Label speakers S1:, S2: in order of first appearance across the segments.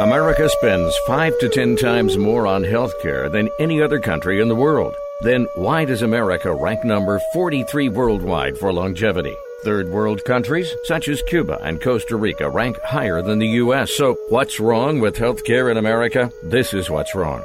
S1: America spends five to ten times more on healthcare than any other country in the world. Then why does America rank number 43 worldwide for longevity? Third world countries, such as Cuba and Costa Rica, rank higher than the U.S. So, what's wrong with healthcare in America? This is what's wrong.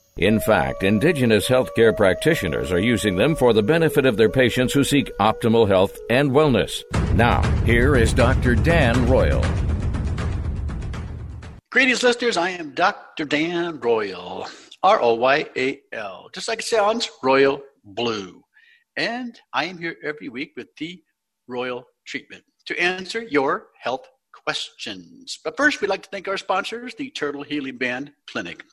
S1: In fact, indigenous healthcare practitioners are using them for the benefit of their patients who seek optimal health and wellness. Now, here is Dr. Dan Royal.
S2: Greetings, listeners. I am Dr. Dan Royal, R O Y A L, just like it sounds, Royal Blue. And I am here every week with the Royal Treatment to answer your health questions. But first, we'd like to thank our sponsors, the Turtle Healing Band Clinic.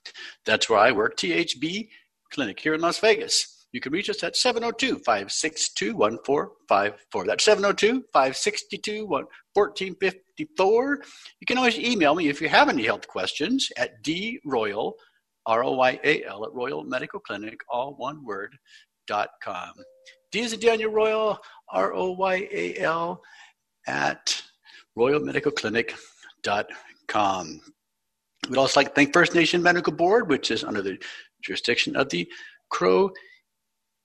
S2: That's where I work, THB Clinic here in Las Vegas. You can reach us at 702 562 1454. That's 702 562 1454. You can always email me if you have any health questions at droyal, R O Y A L, at Royal Medical Clinic, all one word, dot com. D is a Daniel Royal, R O Y A L, at royalmedicalclinic.com. We'd also like to thank First Nation Medical Board, which is under the jurisdiction of the Crow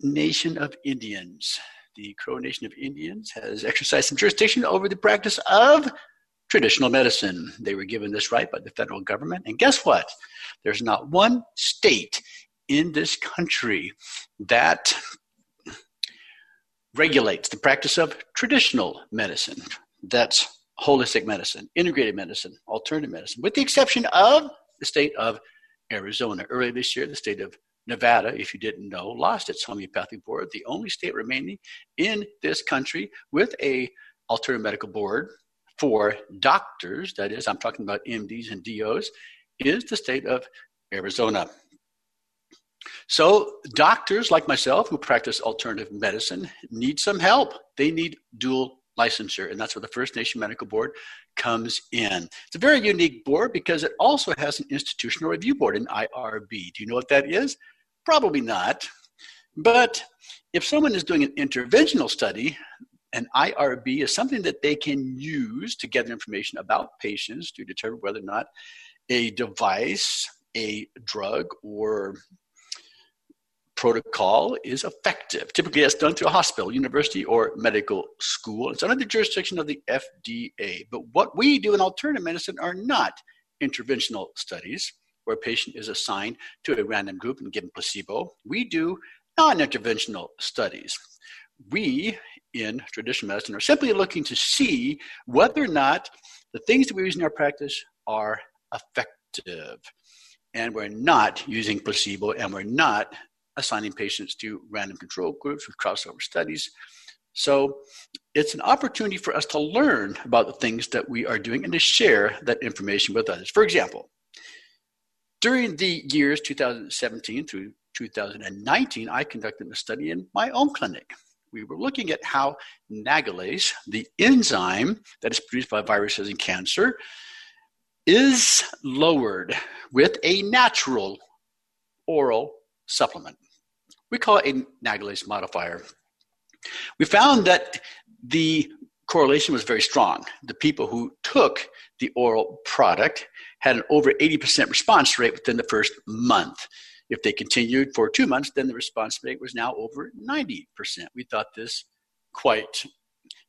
S2: Nation of Indians. The Crow Nation of Indians has exercised some jurisdiction over the practice of traditional medicine. They were given this right by the federal government. And guess what? There's not one state in this country that regulates the practice of traditional medicine. That's holistic medicine, integrated medicine, alternative medicine, with the exception of the state of Arizona. Earlier this year, the state of Nevada, if you didn't know, lost its homeopathic board, the only state remaining in this country with a alternative medical board for doctors, that is, I'm talking about MDs and DOs, is the state of Arizona. So, doctors like myself who practice alternative medicine need some help. They need dual licensure, and that's where the First Nation Medical Board comes in. It's a very unique board because it also has an institutional review board, an IRB. Do you know what that is? Probably not. But if someone is doing an interventional study, an IRB is something that they can use to gather information about patients to determine whether or not a device, a drug, or protocol is effective. Typically, that's done through a hospital, university, or medical school. It's under the jurisdiction of the FDA. But what we do in alternative medicine are not interventional studies where a patient is assigned to a random group and given placebo. We do non interventional studies. We, in traditional medicine, are simply looking to see whether or not the things that we use in our practice are effective. And we're not using placebo and we're not assigning patients to random control groups with crossover studies. So it's an opportunity for us to learn about the things that we are doing and to share that information with others. For example, during the years 2017 through 2019, I conducted a study in my own clinic. We were looking at how nagalase, the enzyme that is produced by viruses and cancer, is lowered with a natural oral supplement. We call it a nagalase modifier. We found that the correlation was very strong. The people who took the oral product had an over 80% response rate within the first month. If they continued for two months, then the response rate was now over 90%. We thought this quite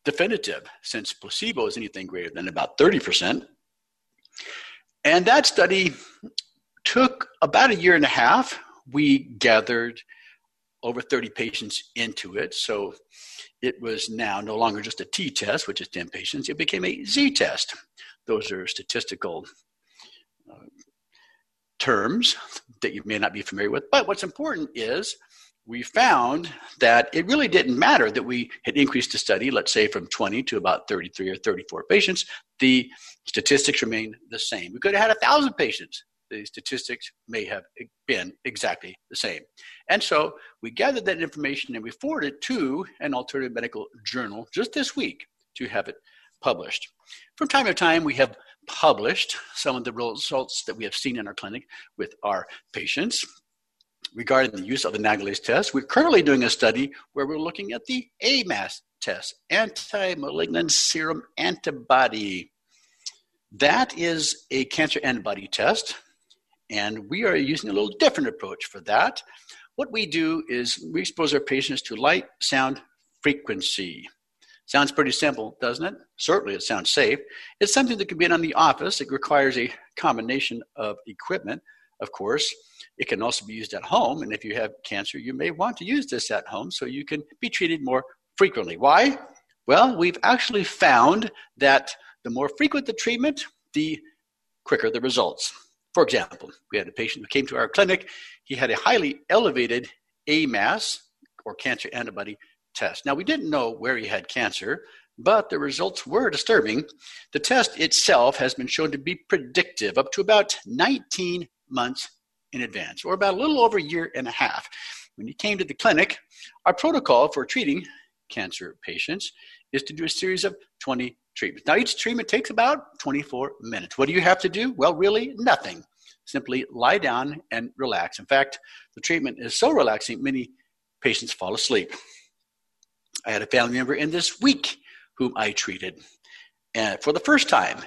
S2: definitive since placebo is anything greater than about 30%. And that study took about a year and a half we gathered over 30 patients into it. So it was now no longer just a T test, which is 10 patients, it became a Z test. Those are statistical uh, terms that you may not be familiar with. But what's important is we found that it really didn't matter that we had increased the study, let's say from 20 to about 33 or 34 patients. The statistics remained the same. We could have had a thousand patients the statistics may have been exactly the same. And so we gathered that information and we forwarded it to an alternative medical journal just this week to have it published. From time to time, we have published some of the results that we have seen in our clinic with our patients regarding the use of the nagalase test. We're currently doing a study where we're looking at the AMAS test, anti-malignant serum antibody. That is a cancer antibody test, and we are using a little different approach for that. What we do is we expose our patients to light, sound, frequency. Sounds pretty simple, doesn't it? Certainly, it sounds safe. It's something that can be done in the office. It requires a combination of equipment, of course. It can also be used at home. And if you have cancer, you may want to use this at home so you can be treated more frequently. Why? Well, we've actually found that the more frequent the treatment, the quicker the results. For example, we had a patient who came to our clinic. He had a highly elevated AMAS or cancer antibody test. Now, we didn't know where he had cancer, but the results were disturbing. The test itself has been shown to be predictive up to about 19 months in advance, or about a little over a year and a half. When he came to the clinic, our protocol for treating cancer patients is to do a series of 20 treatments. Now, each treatment takes about 24 minutes. What do you have to do? Well, really, nothing. Simply lie down and relax. In fact, the treatment is so relaxing, many patients fall asleep. I had a family member in this week whom I treated uh, for the first time,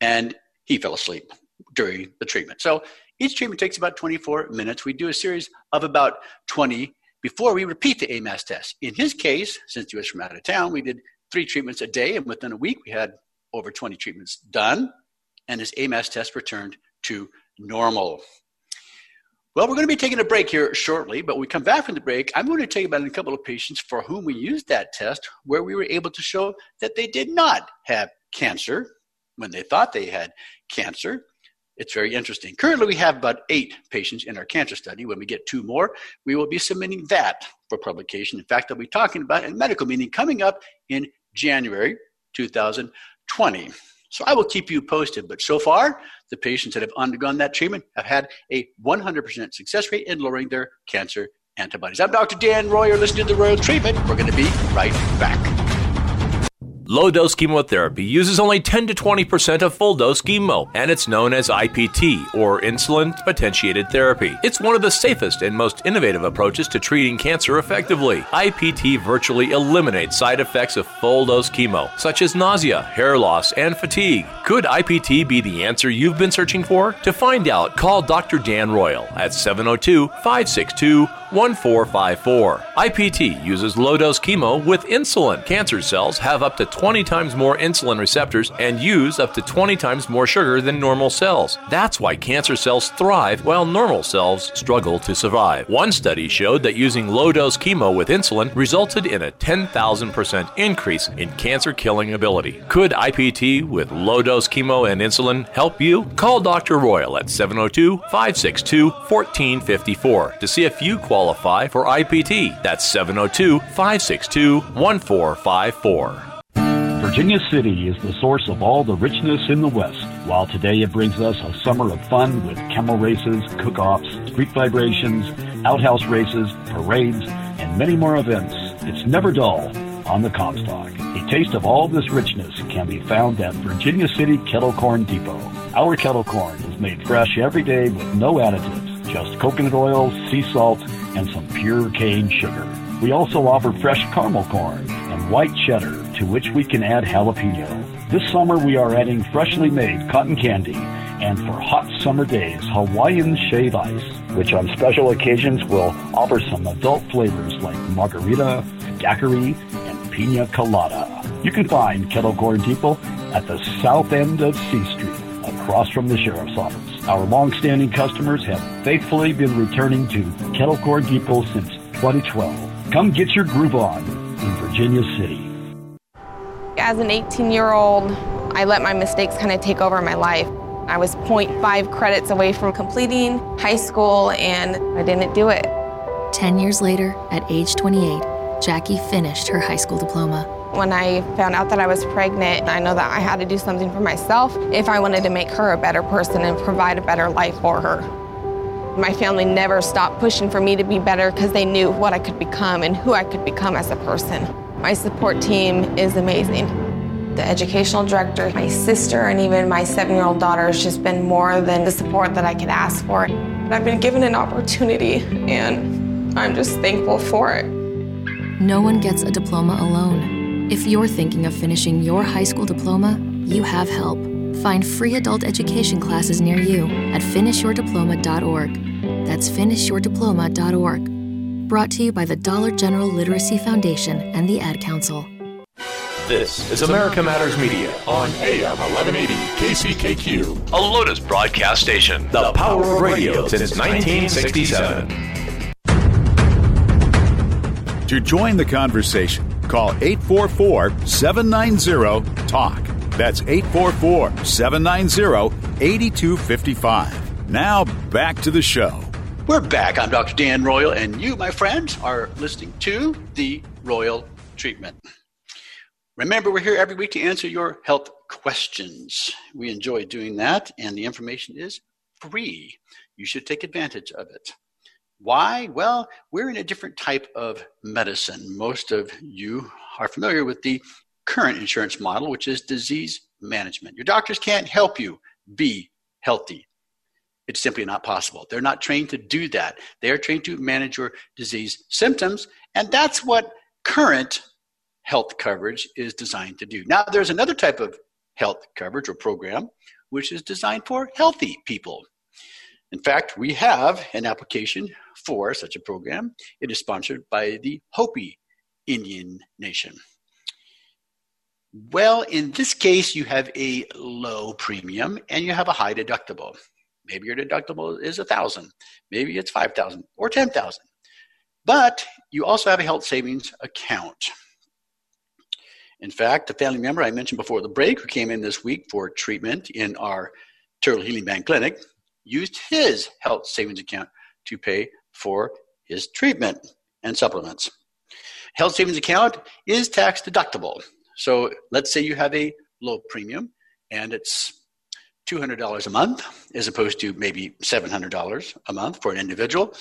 S2: and he fell asleep during the treatment. So each treatment takes about 24 minutes. We do a series of about 20 before we repeat the AMAS test. In his case, since he was from out of town, we did three treatments a day, and within a week, we had over 20 treatments done, and his AMAS test returned to normal. Well, we're going to be taking a break here shortly, but when we come back from the break, I'm going to tell you about a couple of patients for whom we used that test where we were able to show that they did not have cancer when they thought they had cancer. It's very interesting. Currently, we have about eight patients in our cancer study. When we get two more, we will be submitting that for publication. In fact, I'll be talking about a medical meeting coming up in January 2020. So I will keep you posted. But so far, the patients that have undergone that treatment have had a 100% success rate in lowering their cancer antibodies. I'm Dr. Dan Roy. You're listening to the Royal Treatment. We're going to be right back.
S3: Low dose chemotherapy uses only 10 to 20% of full dose chemo, and it's known as IPT, or insulin potentiated therapy. It's one of the safest and most innovative approaches to treating cancer effectively. IPT virtually eliminates side effects of full dose chemo, such as nausea, hair loss, and fatigue. Could IPT be the answer you've been searching for? To find out, call Dr. Dan Royal at 702 562 1454. IPT uses low dose chemo with insulin. Cancer cells have up to 20 times more insulin receptors and use up to 20 times more sugar than normal cells. That's why cancer cells thrive while normal cells struggle to survive. One study showed that using low dose chemo with insulin resulted in a 10,000% increase in cancer killing ability. Could IPT with low dose chemo and insulin help you? Call Dr. Royal at 702 562 1454 to see if you qualify qualify for IPT. That's 702 562 1454.
S4: Virginia City is the source of all the richness in the West. While today it brings us a summer of fun with camel races, cook-offs, street vibrations, outhouse races, parades, and many more events, it's never dull on the Comstock. A taste of all this richness can be found at Virginia City Kettle Corn Depot. Our kettle corn is made fresh every day with no additives just coconut oil, sea salt, and some pure cane sugar. We also offer fresh caramel corn and white cheddar, to which we can add jalapeno. This summer we are adding freshly made cotton candy and for hot summer days, Hawaiian shave ice, which on special occasions will offer some adult flavors like margarita, daiquiri, and pina colada. You can find Kettle Corn Depot at the south end of C Street, across from the sheriff's office. Our long-standing customers have faithfully been returning to Kettle Corn Depot since 2012. Come get your groove on in Virginia City.
S5: As an 18-year-old, I let my mistakes kind of take over my life. I was 0.5 credits away from completing high school and I didn't do it.
S6: 10 years later, at age 28, Jackie finished her high school diploma.
S5: When I found out that I was pregnant, I know that I had to do something for myself if I wanted to make her a better person and provide a better life for her. My family never stopped pushing for me to be better because they knew what I could become and who I could become as a person. My support team is amazing. The educational director, my sister, and even my seven year old daughter has just been more than the support that I could ask for. I've been given an opportunity, and I'm just thankful for it.
S6: No one gets a diploma alone. If you're thinking of finishing your high school diploma, you have help. Find free adult education classes near you at finishyourdiploma.org. That's finishyourdiploma.org. Brought to you by the Dollar General Literacy Foundation and the Ad Council.
S3: This is America Matters Media on
S7: AM 1180 KCKQ,
S3: a Lotus broadcast station. The power of radio since 1967.
S7: To join the conversation, call 844 790 TALK. That's 844 790 8255. Now back to the show.
S2: We're back. I'm Dr. Dan Royal, and you, my friends, are listening to the Royal Treatment. Remember, we're here every week to answer your health questions. We enjoy doing that, and the information is free. You should take advantage of it. Why? Well, we're in a different type of medicine. Most of you are familiar with the current insurance model, which is disease management. Your doctors can't help you be healthy. It's simply not possible. They're not trained to do that. They are trained to manage your disease symptoms, and that's what current health coverage is designed to do. Now, there's another type of health coverage or program which is designed for healthy people. In fact, we have an application for such a program. It is sponsored by the Hopi Indian Nation. Well, in this case, you have a low premium and you have a high deductible. Maybe your deductible is a thousand, maybe it's five thousand or ten thousand. But you also have a health savings account. In fact, the family member I mentioned before the break, who came in this week for treatment in our Turtle Healing Band clinic, used his health savings account to pay for his treatment and supplements. Health savings account is tax deductible. So let's say you have a low premium and it's $200 a month as opposed to maybe $700 a month for an individual.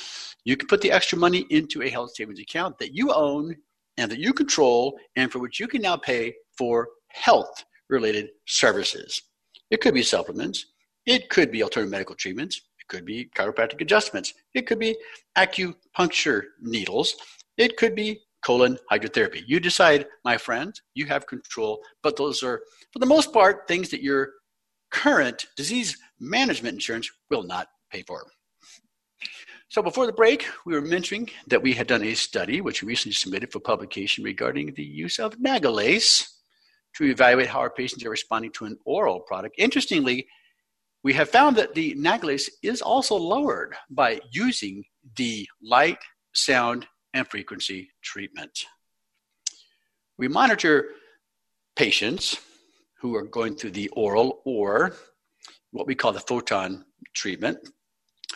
S2: You can put the extra money into a health savings account that you own and that you control and for which you can now pay for health related services. It could be supplements, it could be alternative medical treatments, could be chiropractic adjustments, it could be acupuncture needles, it could be colon hydrotherapy. You decide, my friend, you have control, but those are, for the most part, things that your current disease management insurance will not pay for. So before the break, we were mentioning that we had done a study which we recently submitted for publication regarding the use of Nagalase to evaluate how our patients are responding to an oral product. Interestingly, we have found that the Nagalase is also lowered by using the light, sound, and frequency treatment. We monitor patients who are going through the oral or what we call the photon treatment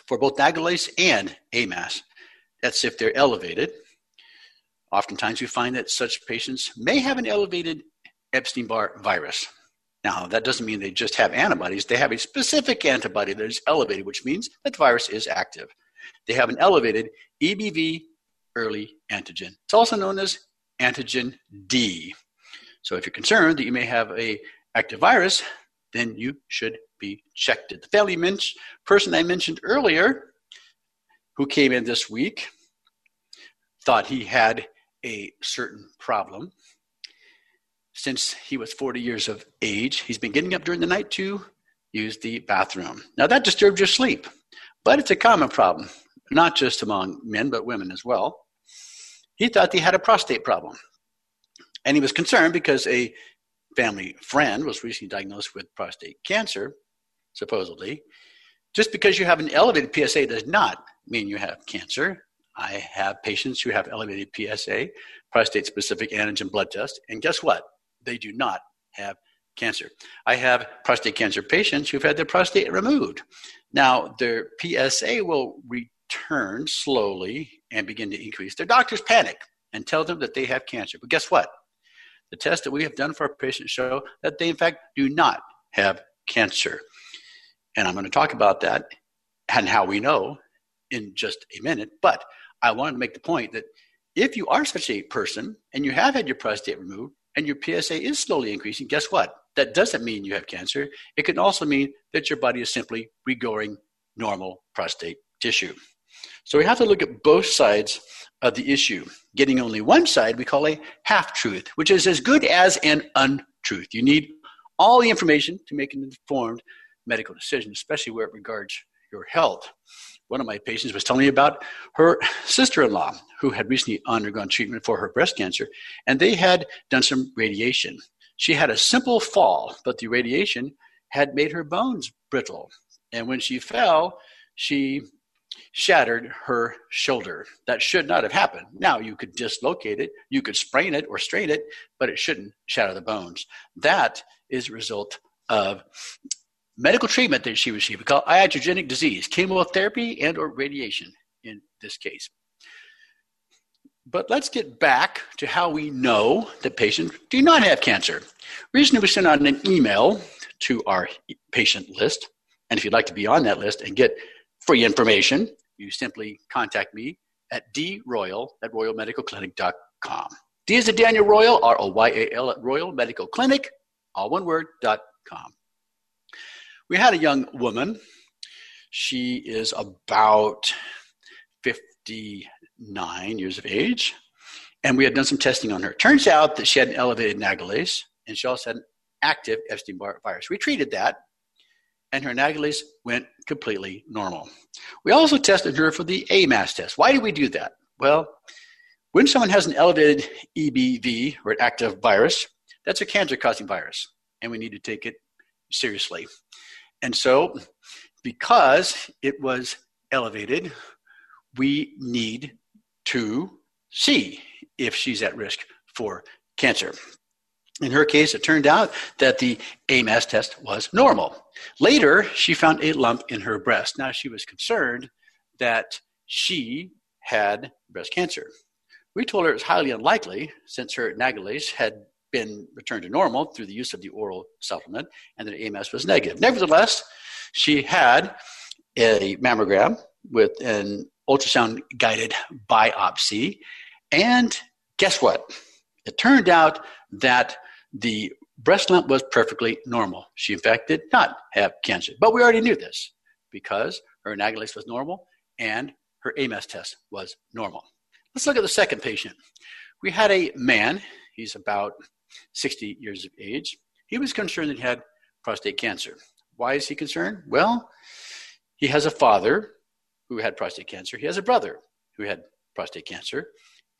S2: for both Nagalase and AMAS. That's if they're elevated. Oftentimes, we find that such patients may have an elevated Epstein Barr virus. Now, that doesn't mean they just have antibodies. They have a specific antibody that is elevated, which means that the virus is active. They have an elevated EBV early antigen. It's also known as antigen D. So if you're concerned that you may have a active virus, then you should be checked. The family men- person I mentioned earlier, who came in this week, thought he had a certain problem. Since he was 40 years of age, he's been getting up during the night to use the bathroom. Now, that disturbs your sleep, but it's a common problem, not just among men, but women as well. He thought he had a prostate problem. And he was concerned because a family friend was recently diagnosed with prostate cancer supposedly. Just because you have an elevated PSA does not mean you have cancer. I have patients who have elevated PSA, prostate specific antigen blood test, and guess what? They do not have cancer. I have prostate cancer patients who've had their prostate removed. Now, their PSA will return slowly and begin to increase. Their doctors panic and tell them that they have cancer. But guess what? The tests that we have done for our patients show that they, in fact, do not have cancer. And I'm going to talk about that and how we know in just a minute. But I wanted to make the point that if you are such a person and you have had your prostate removed and your PSA is slowly increasing, guess what? That doesn't mean you have cancer. It can also mean that your body is simply regrowing normal prostate tissue. So we have to look at both sides of the issue. Getting only one side we call a half truth, which is as good as an untruth. You need all the information to make an informed medical decision, especially where it regards your health. One of my patients was telling me about her sister in law who had recently undergone treatment for her breast cancer, and they had done some radiation. She had a simple fall, but the radiation had made her bones brittle. And when she fell, she shattered her shoulder. That should not have happened. Now, you could dislocate it, you could sprain it or strain it, but it shouldn't shatter the bones. That is a result of medical treatment that she received. We call iatrogenic disease, chemotherapy and or radiation in this case. But let's get back to how we know that patients do not have cancer. Recently, we sent out an email to our patient list. And if you'd like to be on that list and get free information, you simply contact me at droyal at royalmedicalclinic.com. D is a Daniel Royal, R O Y A L at Royal Medical Clinic, all one word, dot com. We had a young woman. She is about 59 years of age, and we had done some testing on her. Turns out that she had an elevated nagalase, and she also had an active Epstein Barr virus. We treated that, and her nagalase went completely normal. We also tested her for the AMAS test. Why did we do that? Well, when someone has an elevated EBV or an active virus, that's a cancer causing virus, and we need to take it seriously. And so, because it was elevated, we need to see if she's at risk for cancer. In her case, it turned out that the AMAS test was normal. Later, she found a lump in her breast. Now, she was concerned that she had breast cancer. We told her it was highly unlikely since her nagalase had been returned to normal through the use of the oral supplement and that AMAS was negative. Nevertheless, she had a mammogram with an ultrasound guided biopsy. And guess what? It turned out that the breast lump was perfectly normal. She, in fact, did not have cancer. But we already knew this because her nagalase was normal and her AMAS test was normal. Let's look at the second patient. We had a man, he's about 60 years of age. He was concerned that he had prostate cancer. Why is he concerned? Well, he has a father who had prostate cancer, he has a brother who had prostate cancer,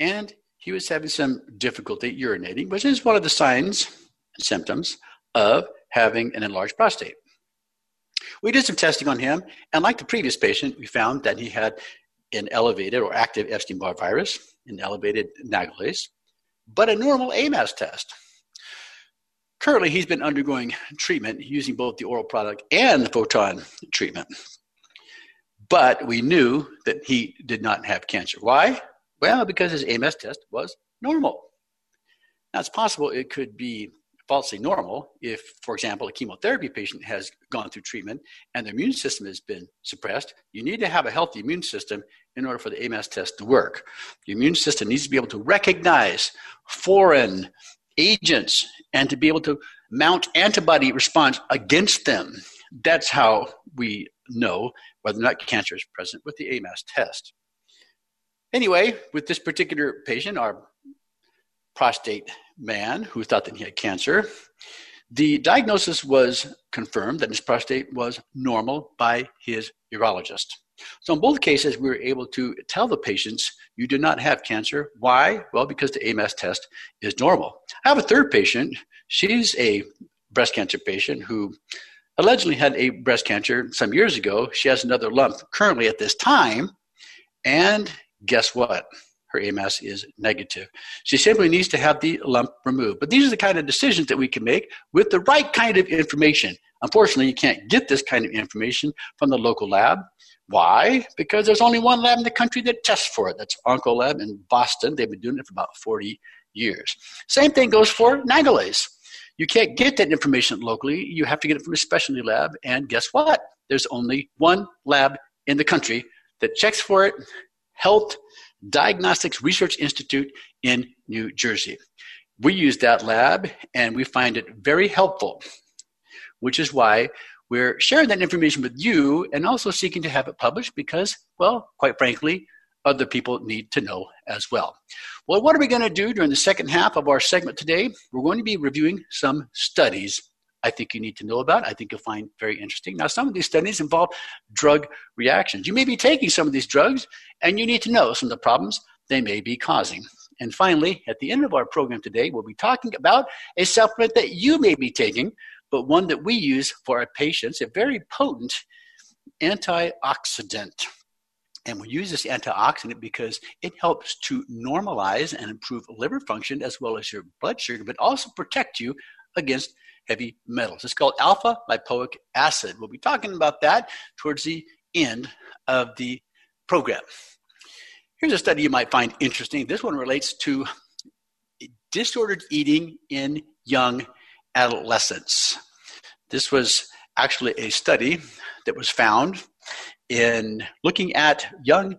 S2: and he was having some difficulty urinating, which is one of the signs and symptoms of having an enlarged prostate. We did some testing on him, and like the previous patient, we found that he had an elevated or active Epstein Barr virus, an elevated nagalase, but a normal AMAS test. Currently, he's been undergoing treatment using both the oral product and the photon treatment. But we knew that he did not have cancer. Why? Well, because his AMAS test was normal. Now, it's possible it could be falsely normal if, for example, a chemotherapy patient has gone through treatment and their immune system has been suppressed. You need to have a healthy immune system in order for the AMAS test to work. The immune system needs to be able to recognize foreign agents and to be able to mount antibody response against them. That's how we know whether or not cancer is present with the AMAS test. Anyway, with this particular patient, our prostate man who thought that he had cancer, the diagnosis was confirmed that his prostate was normal by his urologist. So, in both cases, we were able to tell the patients, you do not have cancer. Why? Well, because the AMAS test is normal. I have a third patient. She's a breast cancer patient who allegedly had a breast cancer some years ago. She has another lump currently at this time. And guess what? Her AMAS is negative. She simply needs to have the lump removed. But these are the kind of decisions that we can make with the right kind of information. Unfortunately, you can't get this kind of information from the local lab. Why? Because there's only one lab in the country that tests for it. That's Oncolab in Boston. They've been doing it for about 40 years. Same thing goes for Nagalase. You can't get that information locally. You have to get it from a specialty lab. And guess what? There's only one lab in the country that checks for it Health Diagnostics Research Institute in New Jersey. We use that lab and we find it very helpful, which is why we're sharing that information with you and also seeking to have it published because, well, quite frankly, other people need to know as well. Well, what are we going to do during the second half of our segment today? We're going to be reviewing some studies I think you need to know about. I think you'll find very interesting. Now, some of these studies involve drug reactions. You may be taking some of these drugs, and you need to know some of the problems they may be causing. And finally, at the end of our program today, we'll be talking about a supplement that you may be taking, but one that we use for our patients, a very potent antioxidant. And we use this antioxidant because it helps to normalize and improve liver function as well as your blood sugar, but also protect you against heavy metals. It's called alpha lipoic acid. We'll be talking about that towards the end of the program. Here's a study you might find interesting. This one relates to disordered eating in young adolescents. This was actually a study that was found in looking at young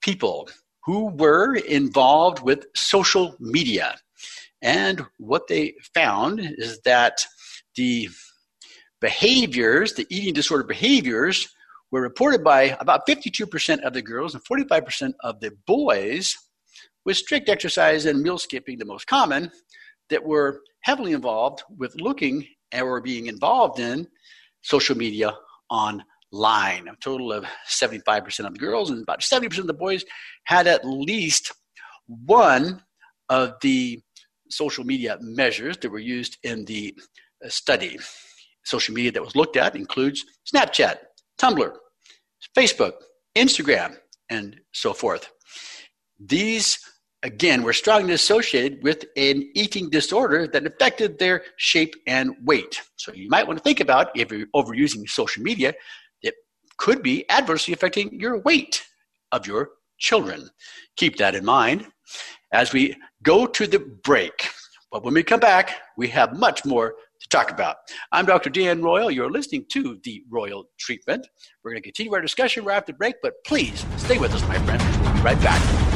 S2: people who were involved with social media. And what they found is that the behaviors, the eating disorder behaviors, were reported by about 52% of the girls and 45% of the boys, with strict exercise and meal skipping the most common, that were heavily involved with looking or being involved in social media online. A total of 75% of the girls and about 70% of the boys had at least one of the social media measures that were used in the study. Social media that was looked at includes Snapchat, Tumblr, Facebook, Instagram, and so forth. These, again, were strongly associated with an eating disorder that affected their shape and weight. So you might want to think about if you're overusing social media, it could be adversely affecting your weight of your children. Keep that in mind as we go to the break. But when we come back, we have much more talk about. I'm Dr. Dan Royal. You're listening to The Royal Treatment. We're going to continue our discussion right after break, but please stay with us, my friend. We'll be right back.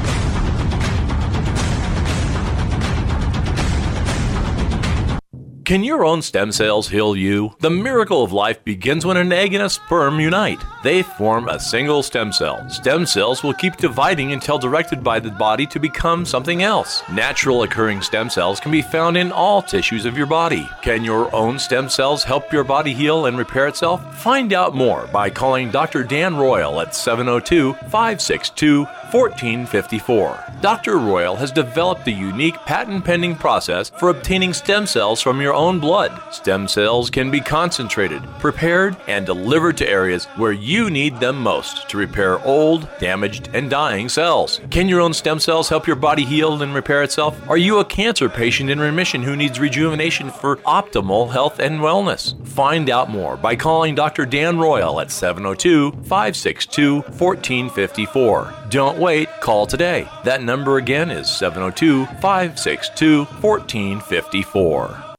S3: Can your own stem cells heal you? The miracle of life begins when an egg and a sperm unite. They form a single stem cell. Stem cells will keep dividing until directed by the body to become something else. Natural occurring stem cells can be found in all tissues of your body. Can your own stem cells help your body heal and repair itself? Find out more by calling Dr. Dan Royal at 702 562 1454. Dr. Royal has developed a unique patent pending process for obtaining stem cells from your own blood. Stem cells can be concentrated, prepared, and delivered to areas where you need them most to repair old, damaged, and dying cells. Can your own stem cells help your body heal and repair itself? Are you a cancer patient in remission who needs rejuvenation for optimal health and wellness? Find out more by calling Dr. Dan Royal at 702 562 1454. Don't wait, call today. That number again is 702 562 1454.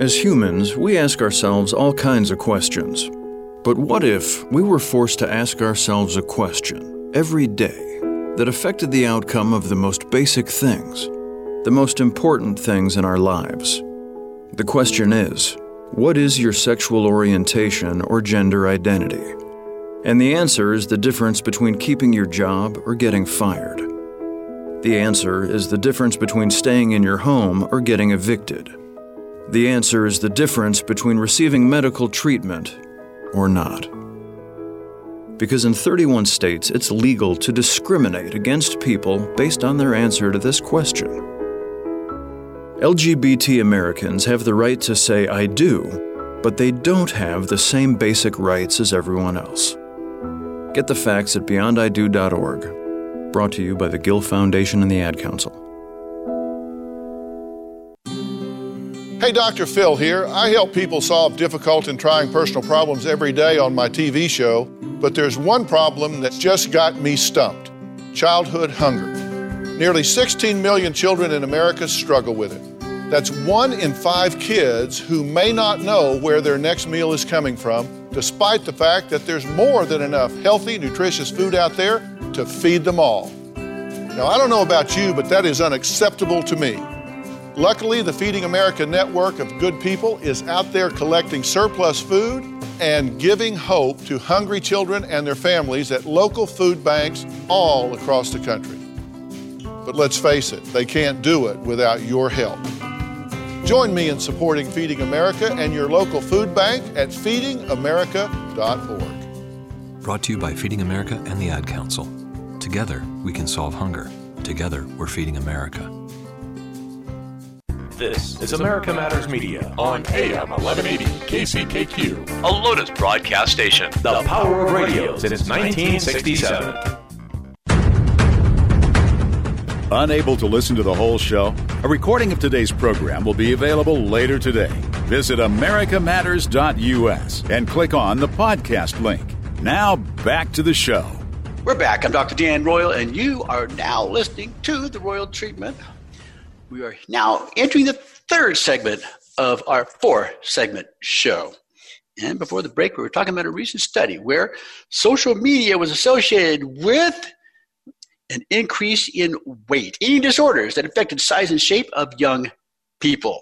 S8: As humans, we ask ourselves all kinds of questions. But what if we were forced to ask ourselves a question every day that affected the outcome of the most basic things, the most important things in our lives? The question is what is your sexual orientation or gender identity? And the answer is the difference between keeping your job or getting fired. The answer is the difference between staying in your home or getting evicted. The answer is the difference between receiving medical treatment or not. Because in 31 states, it's legal to discriminate against people based on their answer to this question. LGBT Americans have the right to say, I do, but they don't have the same basic rights as everyone else. Get the facts at beyondido.org. Brought to you by the Gill Foundation and the Ad Council.
S9: Hey, Dr. Phil here. I help people solve difficult and trying personal problems every day on my TV show, but there's one problem that's just got me stumped childhood hunger. Nearly 16 million children in America struggle with it. That's one in five kids who may not know where their next meal is coming from, despite the fact that there's more than enough healthy, nutritious food out there to feed them all. Now, I don't know about you, but that is unacceptable to me. Luckily, the Feeding America network of good people is out there collecting surplus food and giving hope to hungry children and their families at local food banks all across the country. But let's face it, they can't do it without your help. Join me in supporting Feeding America and your local food bank at feedingamerica.org.
S10: Brought to you by Feeding America and the Ad Council. Together, we can solve hunger. Together, we're feeding America.
S3: This is America Matters Media
S11: on AM 1180 KCKQ,
S3: a Lotus broadcast station. The power of radio since 1967.
S7: Unable to listen to the whole show? A recording of today's program will be available later today. Visit americamatters.us and click on the podcast link. Now back to the show.
S2: We're back. I'm Dr. Dan Royal, and you are now listening to the Royal Treatment we are now entering the third segment of our four segment show. And before the break, we were talking about a recent study where social media was associated with an increase in weight, eating disorders that affected size and shape of young people.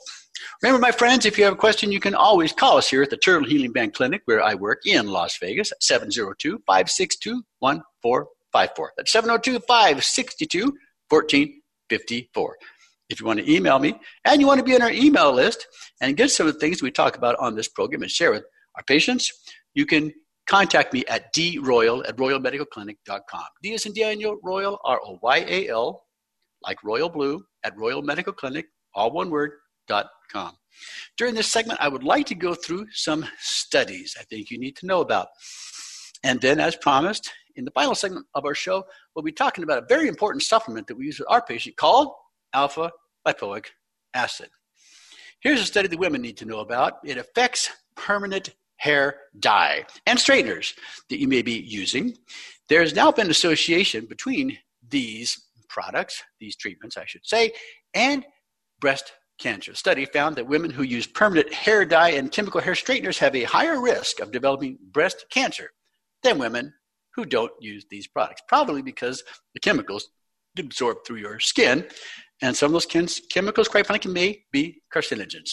S2: Remember, my friends, if you have a question, you can always call us here at the Turtle Healing Band Clinic, where I work in Las Vegas, at 702 562 1454. That's 702 562 1454 if you want to email me and you want to be on our email list and get some of the things we talk about on this program and share with our patients, you can contact me at droyal at royalmedicalclinic.com. D is in Daniel Royal, R O Y A L, like Royal Blue, at Royal Medical Clinic, all one word, dot com. During this segment, I would like to go through some studies I think you need to know about. And then, as promised, in the final segment of our show, we'll be talking about a very important supplement that we use with our patient called alpha lipoic acid. Here's a study that women need to know about. It affects permanent hair dye and straighteners that you may be using. There's now been association between these products, these treatments, I should say, and breast cancer. A study found that women who use permanent hair dye and chemical hair straighteners have a higher risk of developing breast cancer than women who don't use these products, probably because the chemicals absorb through your skin and some of those chemicals, quite frankly, may be carcinogens.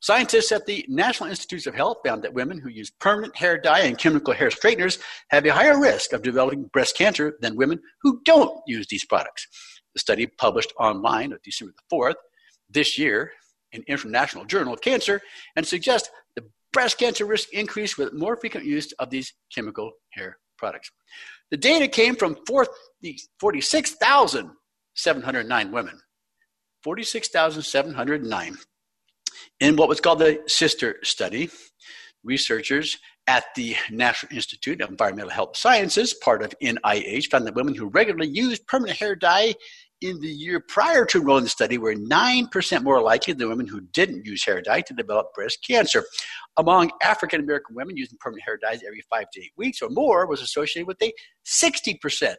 S2: Scientists at the National Institutes of Health found that women who use permanent hair dye and chemical hair straighteners have a higher risk of developing breast cancer than women who don't use these products. The study published online on December the 4th this year in International Journal of Cancer and suggests the breast cancer risk increase with more frequent use of these chemical hair products. The data came from 46,709 women 46,709. In what was called the sister study, researchers at the National Institute of Environmental Health Sciences, part of NIH, found that women who regularly used permanent hair dye in the year prior to enrolling in the study were 9% more likely than women who didn't use hair dye to develop breast cancer. Among African American women using permanent hair dyes every five to eight weeks or more was associated with a 60%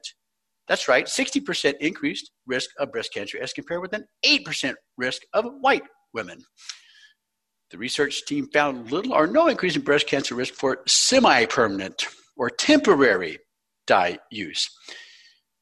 S2: that's right, 60% increased risk of breast cancer as compared with an 8% risk of white women. The research team found little or no increase in breast cancer risk for semi permanent or temporary dye use.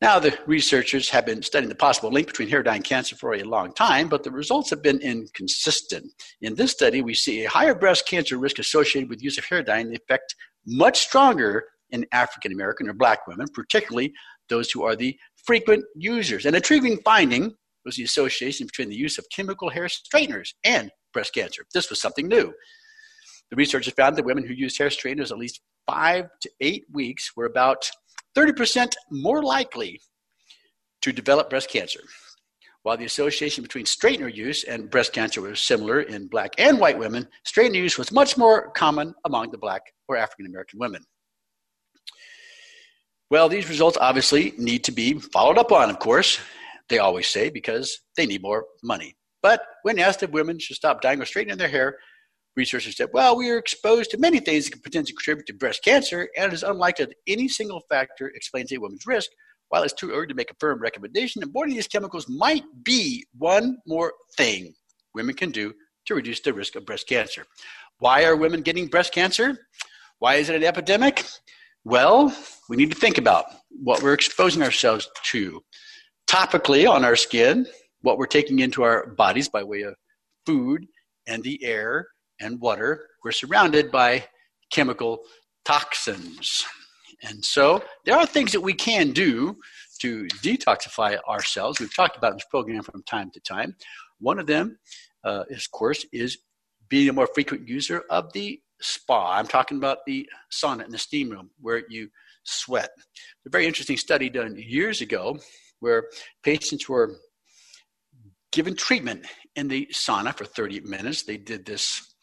S2: Now, the researchers have been studying the possible link between hair dye and cancer for a long time, but the results have been inconsistent. In this study, we see a higher breast cancer risk associated with use of hair dye and the effect much stronger in African American or black women, particularly those who are the frequent users. An intriguing finding was the association between the use of chemical hair straighteners and breast cancer. This was something new. The researchers found that women who used hair straighteners at least five to eight weeks were about 30% more likely to develop breast cancer. While the association between straightener use and breast cancer was similar in black and white women, straightener use was much more common among the black or African American women. Well, these results obviously need to be followed up on, of course, they always say, because they need more money. But when asked if women should stop dyeing or straightening their hair, researchers said, well, we are exposed to many things that can potentially contribute to breast cancer, and it is unlikely that any single factor explains a woman's risk, While it's too early to make a firm recommendation, avoiding these chemicals might be one more thing women can do to reduce the risk of breast cancer. Why are women getting breast cancer? Why is it an epidemic? Well, we need to think about what we're exposing ourselves to topically on our skin, what we're taking into our bodies by way of food and the air and water. We're surrounded by chemical toxins. And so there are things that we can do to detoxify ourselves. We've talked about this program from time to time. One of them, uh, of course, is being a more frequent user of the spa. I'm talking about the sauna in the steam room where you sweat. A very interesting study done years ago where patients were given treatment in the sauna for 30 minutes. They did this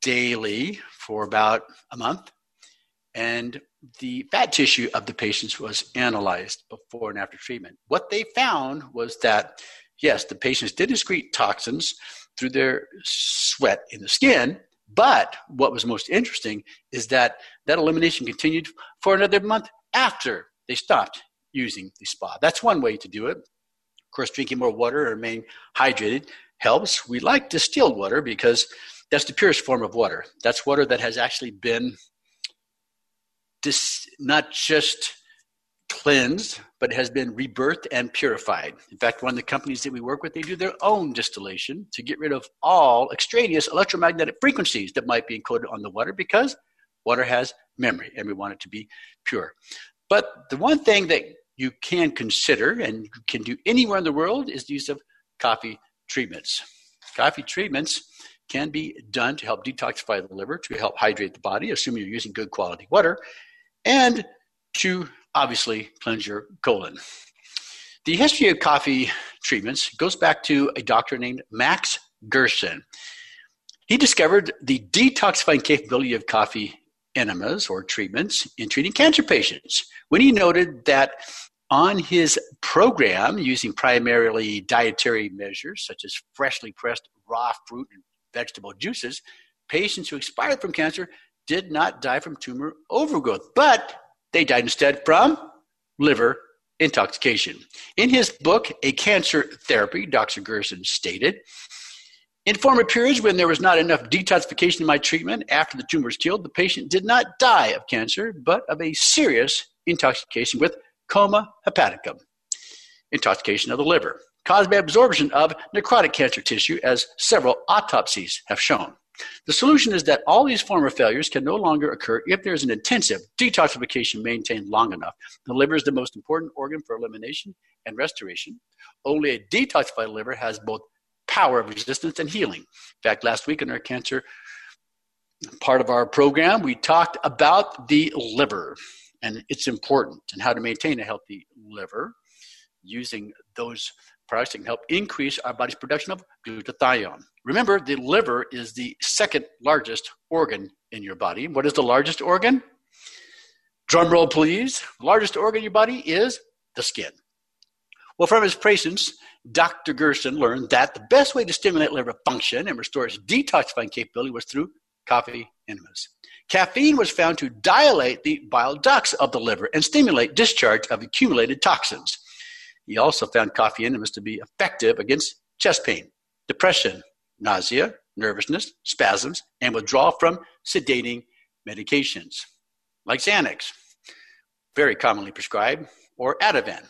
S2: daily for about a month. And the fat tissue of the patients was analyzed before and after treatment. What they found was that, yes, the patients did excrete toxins through their sweat in the skin, but what was most interesting is that that elimination continued for another month after they stopped using the spa. That's one way to do it. Course, drinking more water and remaining hydrated helps. We like distilled water because that's the purest form of water. That's water that has actually been dis- not just cleansed, but has been rebirthed and purified. In fact, one of the companies that we work with, they do their own distillation to get rid of all extraneous electromagnetic frequencies that might be encoded on the water because water has memory and we want it to be pure. But the one thing that you can consider and can do anywhere in the world is the use of coffee treatments. Coffee treatments can be done to help detoxify the liver, to help hydrate the body, assuming you're using good quality water, and to obviously cleanse your colon. The history of coffee treatments goes back to a doctor named Max Gerson. He discovered the detoxifying capability of coffee enemas or treatments in treating cancer patients when he noted that on his program, using primarily dietary measures such as freshly pressed raw fruit and vegetable juices, patients who expired from cancer did not die from tumor overgrowth, but they died instead from liver intoxication. In his book, A Cancer Therapy, Dr. Gerson stated, in former periods when there was not enough detoxification in my treatment after the tumor was killed, the patient did not die of cancer, but of a serious intoxication with coma hepaticum, intoxication of the liver, caused by absorption of necrotic cancer tissue, as several autopsies have shown. The solution is that all these former failures can no longer occur if there is an intensive detoxification maintained long enough. The liver is the most important organ for elimination and restoration. Only a detoxified liver has both power of resistance and healing. In fact, last week in our cancer part of our program, we talked about the liver and its importance and how to maintain a healthy liver using those products that can help increase our body's production of glutathione. Remember, the liver is the second largest organ in your body. What is the largest organ? Drum roll, please. Largest organ in your body is the skin. Well, from his patients, Dr. Gerson learned that the best way to stimulate liver function and restore its detoxifying capability was through coffee enemas. Caffeine was found to dilate the bile ducts of the liver and stimulate discharge of accumulated toxins. He also found coffee enemas to be effective against chest pain, depression, nausea, nervousness, spasms, and withdrawal from sedating medications like Xanax, very commonly prescribed, or Ativan.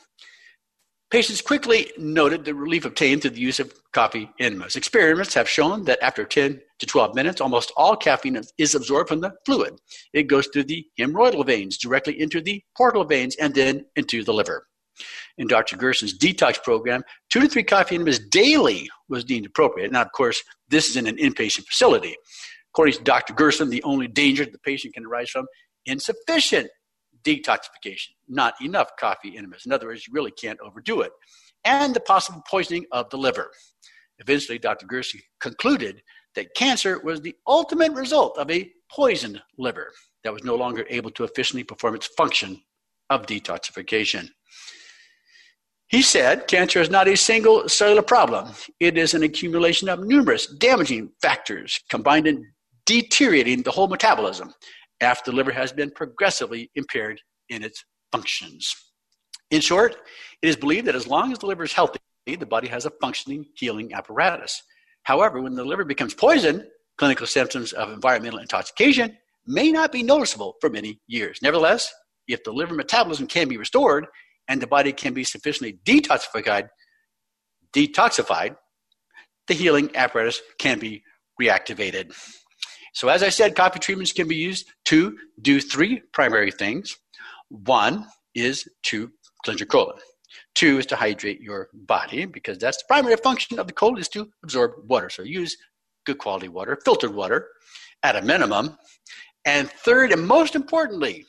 S2: Patients quickly noted the relief obtained through the use of coffee enemas. Experiments have shown that after 10 to 12 minutes, almost all caffeine is absorbed from the fluid. It goes through the hemorrhoidal veins directly into the portal veins and then into the liver. In Dr. Gerson's detox program, two to three coffee enemas daily was deemed appropriate. Now, of course, this is in an inpatient facility. According to Dr. Gerson, the only danger the patient can arise from insufficient detoxification, not enough coffee enemas. In other words, you really can't overdo it. And the possible poisoning of the liver. Eventually, Dr. Gerson concluded that cancer was the ultimate result of a poisoned liver that was no longer able to efficiently perform its function of detoxification. He said cancer is not a single cellular problem, it is an accumulation of numerous damaging factors combined in deteriorating the whole metabolism after the liver has been progressively impaired in its functions. In short, it is believed that as long as the liver is healthy, the body has a functioning healing apparatus. However, when the liver becomes poisoned, clinical symptoms of environmental intoxication may not be noticeable for many years. Nevertheless, if the liver metabolism can be restored and the body can be sufficiently detoxified, detoxified, the healing apparatus can be reactivated. So, as I said, coffee treatments can be used to do three primary things. One is to cleanse your colon. Two is to hydrate your body because that's the primary function of the colon is to absorb water. So use good quality water, filtered water at a minimum. And third, and most importantly,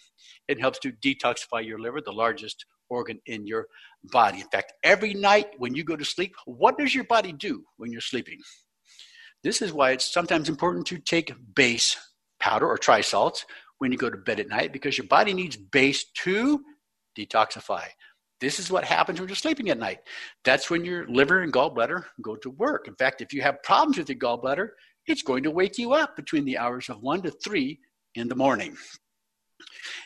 S2: it helps to detoxify your liver, the largest organ in your body. In fact, every night when you go to sleep, what does your body do when you're sleeping? This is why it's sometimes important to take base powder or tri salts when you go to bed at night because your body needs base to detoxify. This is what happens when you're sleeping at night. That's when your liver and gallbladder go to work. In fact, if you have problems with your gallbladder, it's going to wake you up between the hours of 1 to 3 in the morning.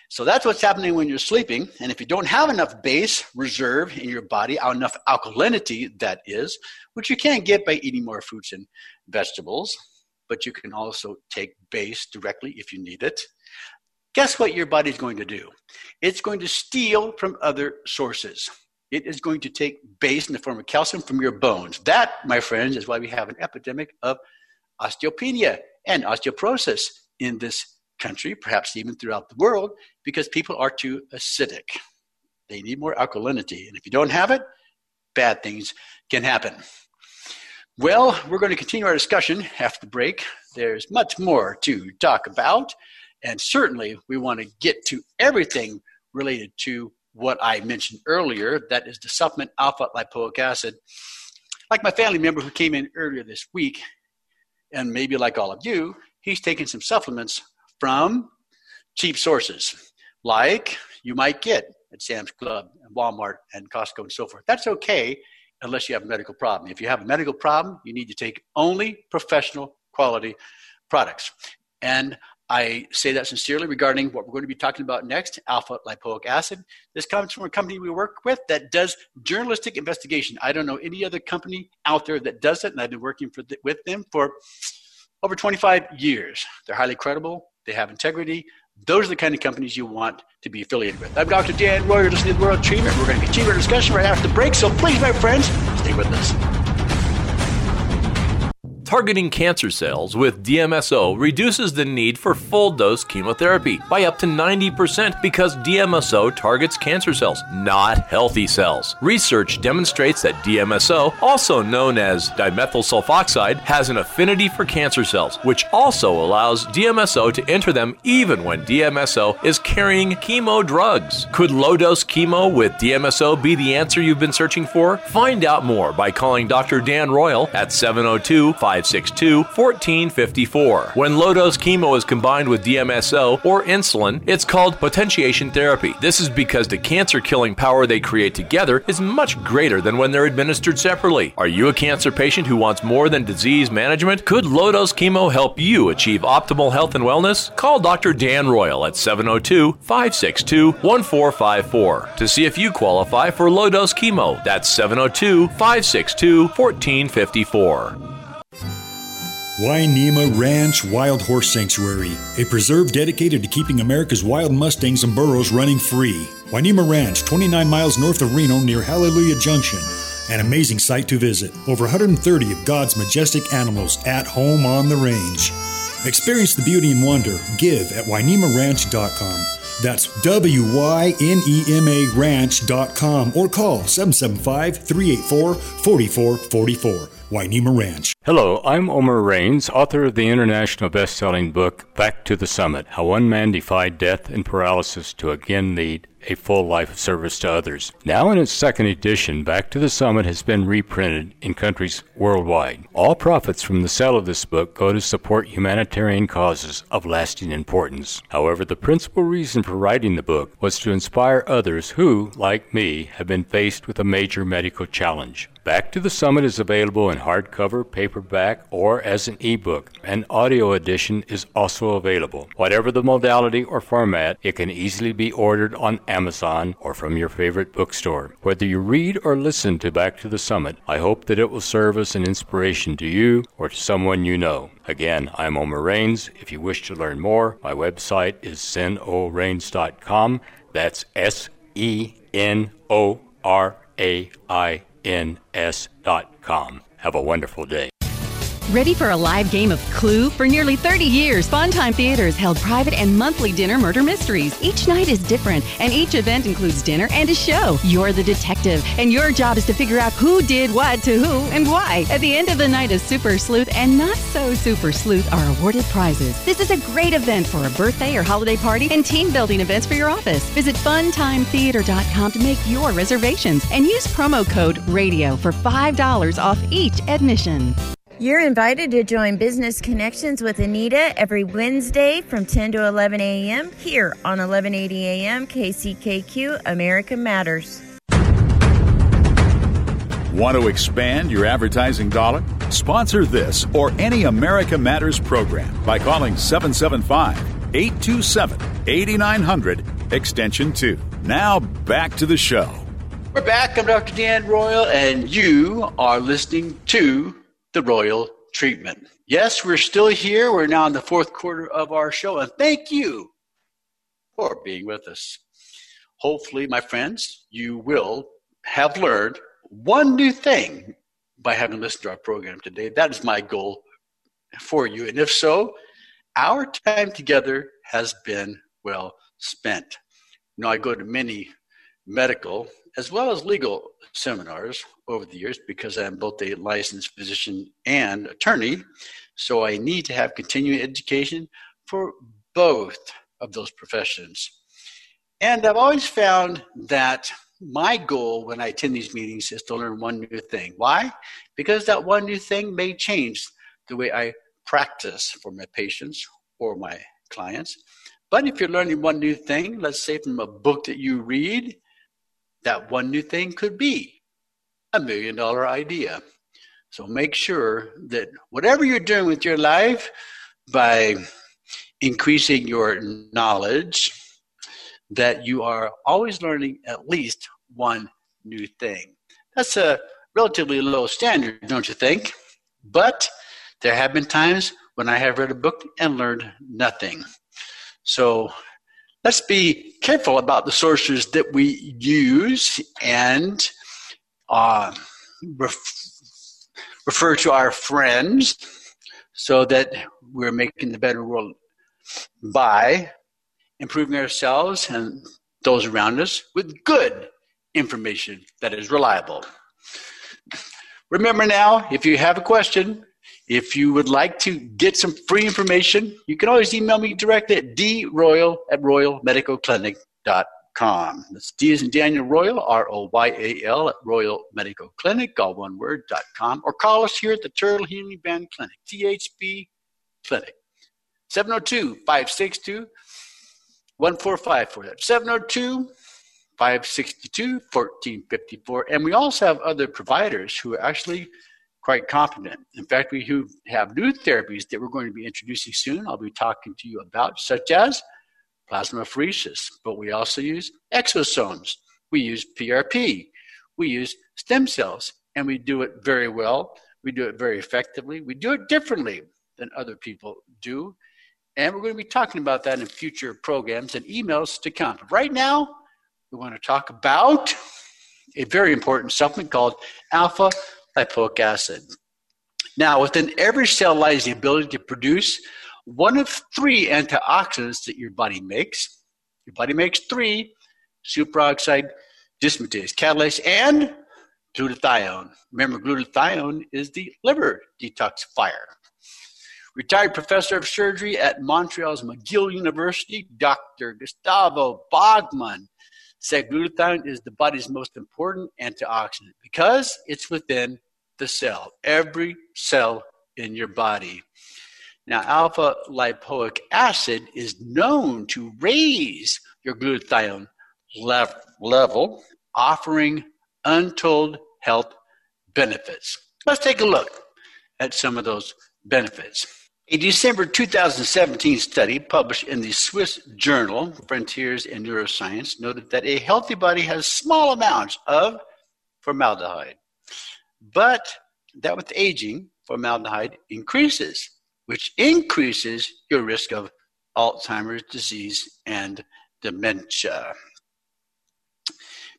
S2: So that's what's happening when you're sleeping. And if you don't have enough base reserve in your body, enough alkalinity, that is, which you can't get by eating more fruits and vegetables, but you can also take base directly if you need it guess what your body's going to do? It's going to steal from other sources. It is going to take base in the form of calcium from your bones. That, my friends, is why we have an epidemic of osteopenia and osteoporosis in this country, perhaps even throughout the world, because people are too acidic. They need more alkalinity. And if you don't have it, bad things can happen. Well, we're going to continue our discussion after the break. There's much more to talk about. And certainly, we want to get to everything related to what I mentioned earlier that is the supplement alpha lipoic acid. Like my family member who came in earlier this week, and maybe like all of you, he's taking some supplements from cheap sources, like you might get at Sam's Club and Walmart and Costco and so forth. That's okay unless you have a medical problem. If you have a medical problem, you need to take only professional quality products. And I say that sincerely regarding what we're going to be talking about next alpha lipoic acid. This comes from a company we work with that does journalistic investigation. I don't know any other company out there that does it, and I've been working the, with them for over 25 years. They're highly credible, they have integrity. Those are the kind of companies you want to be affiliated with. I'm Dr. Dan Royal, listening to the Royal Treatment. We're going to continue our discussion right after the break, so please, my friends, stay with us.
S3: Targeting cancer cells with DMSO reduces the need for full dose chemotherapy by up to 90% because DMSO targets cancer cells, not healthy cells. Research demonstrates that DMSO, also known as dimethyl sulfoxide, has an affinity for cancer cells, which also allows DMSO to enter them even when DMSO is carrying chemo drugs. Could low dose chemo with DMSO be the answer you've been searching for? Find out more by calling Dr. Dan Royal at 702 562 1454. When low dose chemo is combined with DMSO or insulin, it's called potentiation therapy. This is because the cancer killing power they create together is much greater than when they're administered separately. Are you a cancer patient who wants more than disease management? Could low dose chemo help you achieve optimal health and wellness? Call Dr. Dan Royal at 702 562 1454 to see if you qualify for low dose chemo. That's 702 562 1454.
S12: Wynema Ranch Wild Horse Sanctuary, a preserve dedicated to keeping America's wild mustangs and burros running free. Wynema Ranch, 29 miles north of Reno near Hallelujah Junction. An amazing site to visit. Over 130 of God's majestic animals at home on the range. Experience the beauty and wonder. Give at WynemaRanch.com. That's W Y N E M A Ranch.com or call 775 384 4444. Wynema Ranch.
S13: Hello, I'm Omer Rains, author of the international best-selling book Back to the Summit: How One Man Defied Death and Paralysis to Again Lead a Full Life of Service to Others. Now in its second edition, Back to the Summit has been reprinted in countries worldwide. All profits from the sale of this book go to support humanitarian causes of lasting importance. However, the principal reason for writing the book was to inspire others who, like me, have been faced with a major medical challenge. Back to the Summit is available in hardcover, paperback, or as an ebook. An audio edition is also available. Whatever the modality or format, it can easily be ordered on Amazon or from your favorite bookstore. Whether you read or listen to Back to the Summit, I hope that it will serve as an inspiration to you or to someone you know. Again, I'm Omer Rains. If you wish to learn more, my website is senorains.com. That's S E N O R A I ns.com. Have a wonderful day.
S14: Ready for a live game of Clue? For nearly 30 years, Funtime Theater has held private and monthly dinner murder mysteries. Each night is different, and each event includes dinner and a show. You're the detective, and your job is to figure out who did what to who and why. At the end of the night, a super sleuth and not so super sleuth are awarded prizes. This is a great event for a birthday or holiday party and team building events for your office. Visit funtimetheater.com to make your reservations and use promo code RADIO for $5 off each admission.
S15: You're invited to join Business Connections with Anita every Wednesday from 10 to 11 a.m. here on 1180 a.m. KCKQ America Matters.
S7: Want to expand your advertising dollar? Sponsor this or any America Matters program by calling 775 827 8900 extension 2. Now back to the show.
S2: We're back. I'm Dr. Dan Royal, and you are listening to the royal treatment. Yes, we're still here. We're now in the fourth quarter of our show, and thank you for being with us. Hopefully, my friends, you will have learned one new thing by having listened to our program today. That is my goal for you. And if so, our time together has been well spent. You know, I go to many medical as well as legal seminars over the years because I'm both a licensed physician and attorney. So I need to have continuing education for both of those professions. And I've always found that my goal when I attend these meetings is to learn one new thing. Why? Because that one new thing may change the way I practice for my patients or my clients. But if you're learning one new thing, let's say from a book that you read, that one new thing could be a million dollar idea. So make sure that whatever you're doing with your life, by increasing your knowledge, that you are always learning at least one new thing. That's a relatively low standard, don't you think? But there have been times when I have read a book and learned nothing. So let's be careful about the sources that we use and uh, ref- refer to our friends so that we're making the better world by improving ourselves and those around us with good information that is reliable. Remember now, if you have a question, if you would like to get some free information, you can always email me directly at droyal at royalmedicalclinic.com. That's D as in Daniel Royal, R O Y A L, at Royal Medical Clinic, all one word, dot com, or call us here at the Turtle Healing Band Clinic, THB Clinic, 702 562 1454. That's 702 562 1454. And we also have other providers who are actually quite competent. In fact, we have new therapies that we're going to be introducing soon. I'll be talking to you about, such as plasmapheresis, but we also use exosomes. We use PRP. We use stem cells, and we do it very well. We do it very effectively. We do it differently than other people do. And we're going to be talking about that in future programs and emails to come. But right now, we want to talk about a very important supplement called alpha lipoic acid. Now, within every cell lies the ability to produce one of three antioxidants that your body makes. Your body makes three superoxide dismutase, catalase, and glutathione. Remember, glutathione is the liver detoxifier. Retired professor of surgery at Montreal's McGill University, Dr. Gustavo Bogman said glutathione is the body's most important antioxidant because it's within the cell, every cell in your body. Now, alpha lipoic acid is known to raise your glutathione level, offering untold health benefits. Let's take a look at some of those benefits. A December 2017 study published in the Swiss journal Frontiers in Neuroscience noted that a healthy body has small amounts of formaldehyde, but that with aging, formaldehyde increases, which increases your risk of Alzheimer's disease and dementia.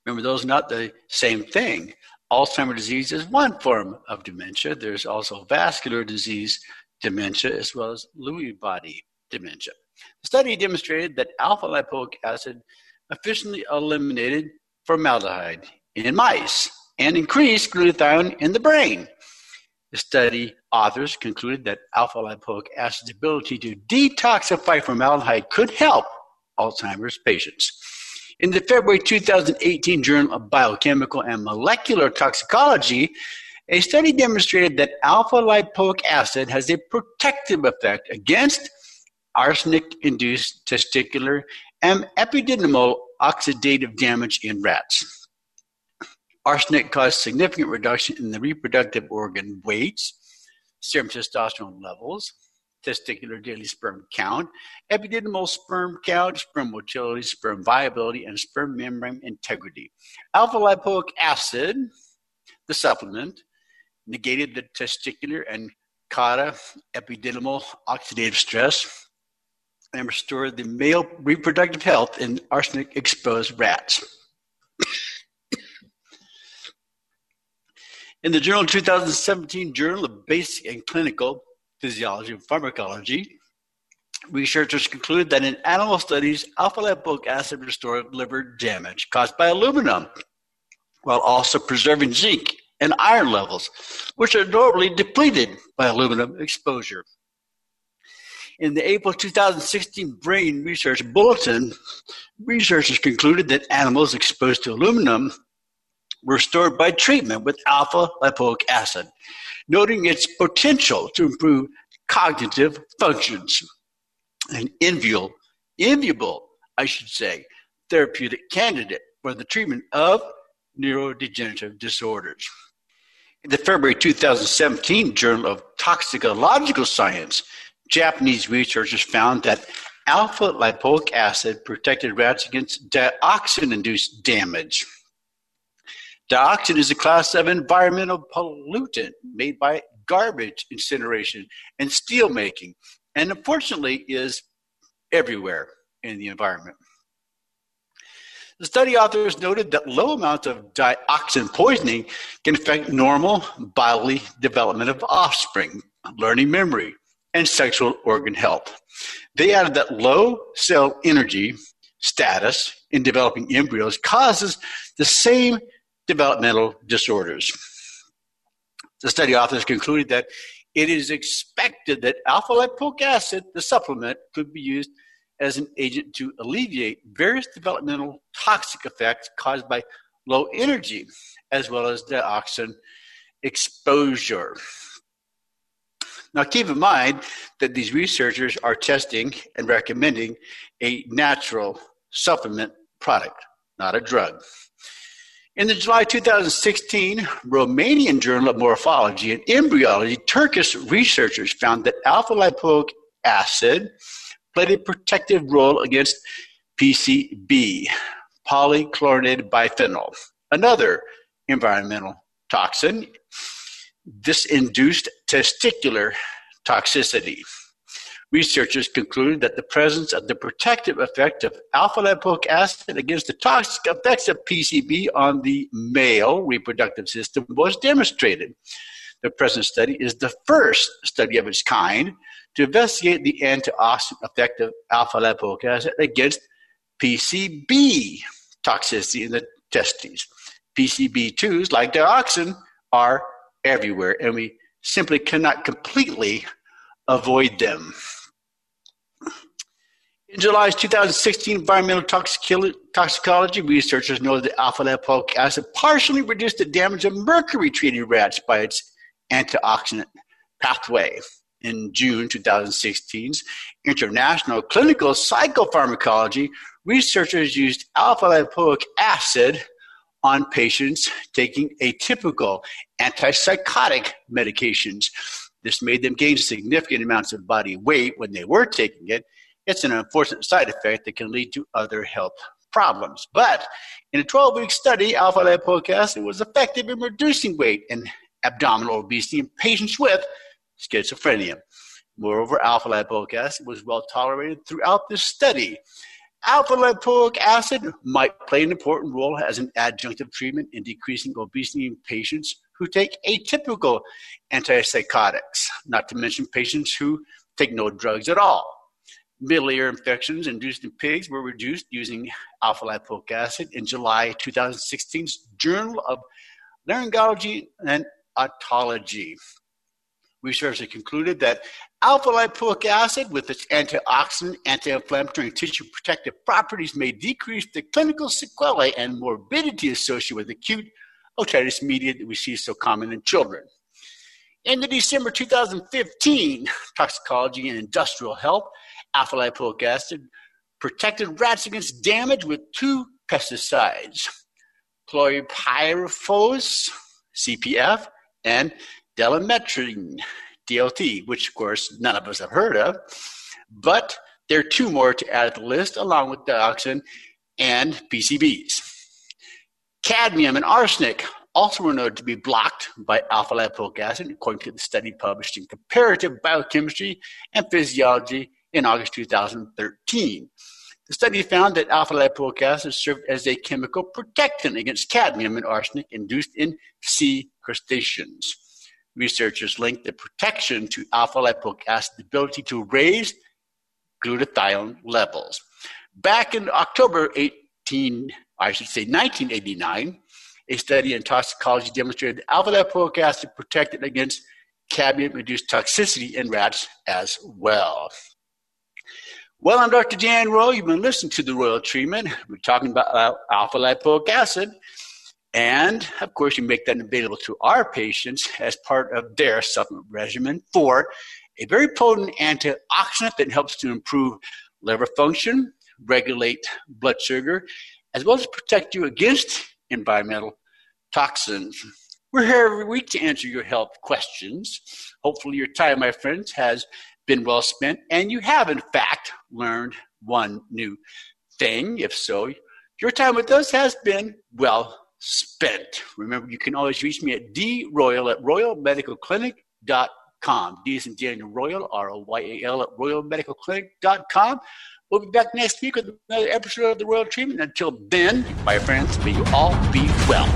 S2: Remember, those are not the same thing. Alzheimer's disease is one form of dementia. There's also vascular disease dementia as well as Lewy body dementia. The study demonstrated that alpha lipoic acid efficiently eliminated formaldehyde in mice and increased glutathione in the brain. The study authors concluded that alpha lipoic acid's ability to detoxify formaldehyde could help Alzheimer's patients. In the February 2018 Journal of Biochemical and Molecular Toxicology, a study demonstrated that alpha lipoic acid has a protective effect against arsenic induced testicular and epididymal oxidative damage in rats. Arsenic caused significant reduction in the reproductive organ weights, serum testosterone levels, testicular daily sperm count, epididymal sperm count, sperm motility, sperm viability, and sperm membrane integrity. Alpha lipoic acid, the supplement, negated the testicular and cauda epididymal oxidative stress and restored the male reproductive health in arsenic exposed rats. in the journal 2017 Journal of Basic and Clinical Physiology and Pharmacology, researchers concluded that in animal studies, alpha lipoic acid restored liver damage caused by aluminum, while also preserving zinc and iron levels, which are normally depleted by aluminum exposure. In the April 2016 Brain Research Bulletin, researchers concluded that animals exposed to aluminum were restored by treatment with alpha lipoic acid, noting its potential to improve cognitive functions. An enviable, enviable, I should say, therapeutic candidate for the treatment of neurodegenerative disorders. In the February 2017 Journal of Toxicological Science, Japanese researchers found that alpha lipoic acid protected rats against dioxin induced damage. Dioxin is a class of environmental pollutant made by garbage incineration and steel making, and unfortunately is everywhere in the environment. The study authors noted that low amounts of dioxin poisoning can affect normal bodily development of offspring, learning memory, and sexual organ health. They added that low cell energy status in developing embryos causes the same developmental disorders. The study authors concluded that it is expected that alpha lipoic acid, the supplement, could be used as an agent to alleviate various developmental toxic effects caused by low energy as well as dioxin exposure. Now, keep in mind that these researchers are testing and recommending a natural supplement product, not a drug. In the July 2016 Romanian Journal of Morphology and Embryology, Turkish researchers found that alpha lipoic acid played a protective role against PCB, polychlorinated biphenyl, another environmental toxin. This induced testicular toxicity. Researchers concluded that the presence of the protective effect of alpha lipoic acid against the toxic effects of PCB on the male reproductive system was demonstrated. The present study is the first study of its kind to investigate the antioxidant effect of alpha lipoic acid against PCB toxicity in the testes. PCB2s, like dioxin, are everywhere, and we simply cannot completely avoid them. In July's 2016 Environmental Toxicology, researchers noted that alpha lipoic acid partially reduced the damage of mercury treated rats by its antioxidant pathway in June 2016's International Clinical Psychopharmacology, researchers used alpha lipoic acid on patients taking atypical antipsychotic medications. This made them gain significant amounts of body weight when they were taking it. It's an unfortunate side effect that can lead to other health problems. But in a 12 week study, alpha lipoic acid was effective in reducing weight and abdominal obesity in patients with schizophrenia. Moreover, alpha lipoic acid was well tolerated throughout this study. Alpha lipoic acid might play an important role as an adjunctive treatment in decreasing obesity in patients who take atypical antipsychotics, not to mention patients who take no drugs at all. Middle ear infections induced in pigs were reduced using alpha lipoic acid in July 2016's Journal of Laryngology and Otology. Researchers concluded that alpha lipoic acid, with its antioxidant, anti inflammatory, and tissue protective properties, may decrease the clinical sequelae and morbidity associated with acute otitis media that we see so common in children. In the December 2015 Toxicology and Industrial Health, alpha lipoic acid protected rats against damage with two pesticides, chlorpyrifos, CPF, and deltamethrin, DLT, which of course none of us have heard of. But there are two more to add to the list, along with dioxin and PCBs. Cadmium and arsenic also were noted to be blocked by alpha lipoic acid, according to the study published in Comparative Biochemistry and Physiology in August 2013. The study found that alpha lipoic acid served as a chemical protectant against cadmium and arsenic induced in sea crustaceans. Researchers linked the protection to alpha lipoic acid's ability to raise glutathione levels. Back in October 18, I should say 1989, a study in toxicology demonstrated that alpha lipoic acid protected against cadmium-induced toxicity in rats as well. Well, I'm Dr. Dan Royal. You've been listening to the Royal Treatment. We're talking about uh, alpha lipoic acid. And of course, you make that available to our patients as part of their supplement regimen for a very potent antioxidant that helps to improve liver function, regulate blood sugar, as well as protect you against environmental toxins. We're here every week to answer your health questions. Hopefully, your time, my friends, has been well spent and you have, in fact, learned one new thing. If so, your time with us has been well spent. Remember, you can always reach me at droyal at royalmedicalclinic.com. D is in Daniel Royal, R O Y A L at royalmedicalclinic.com. We'll be back next week with another episode of The Royal Treatment. Until then, my friends, may you all be well.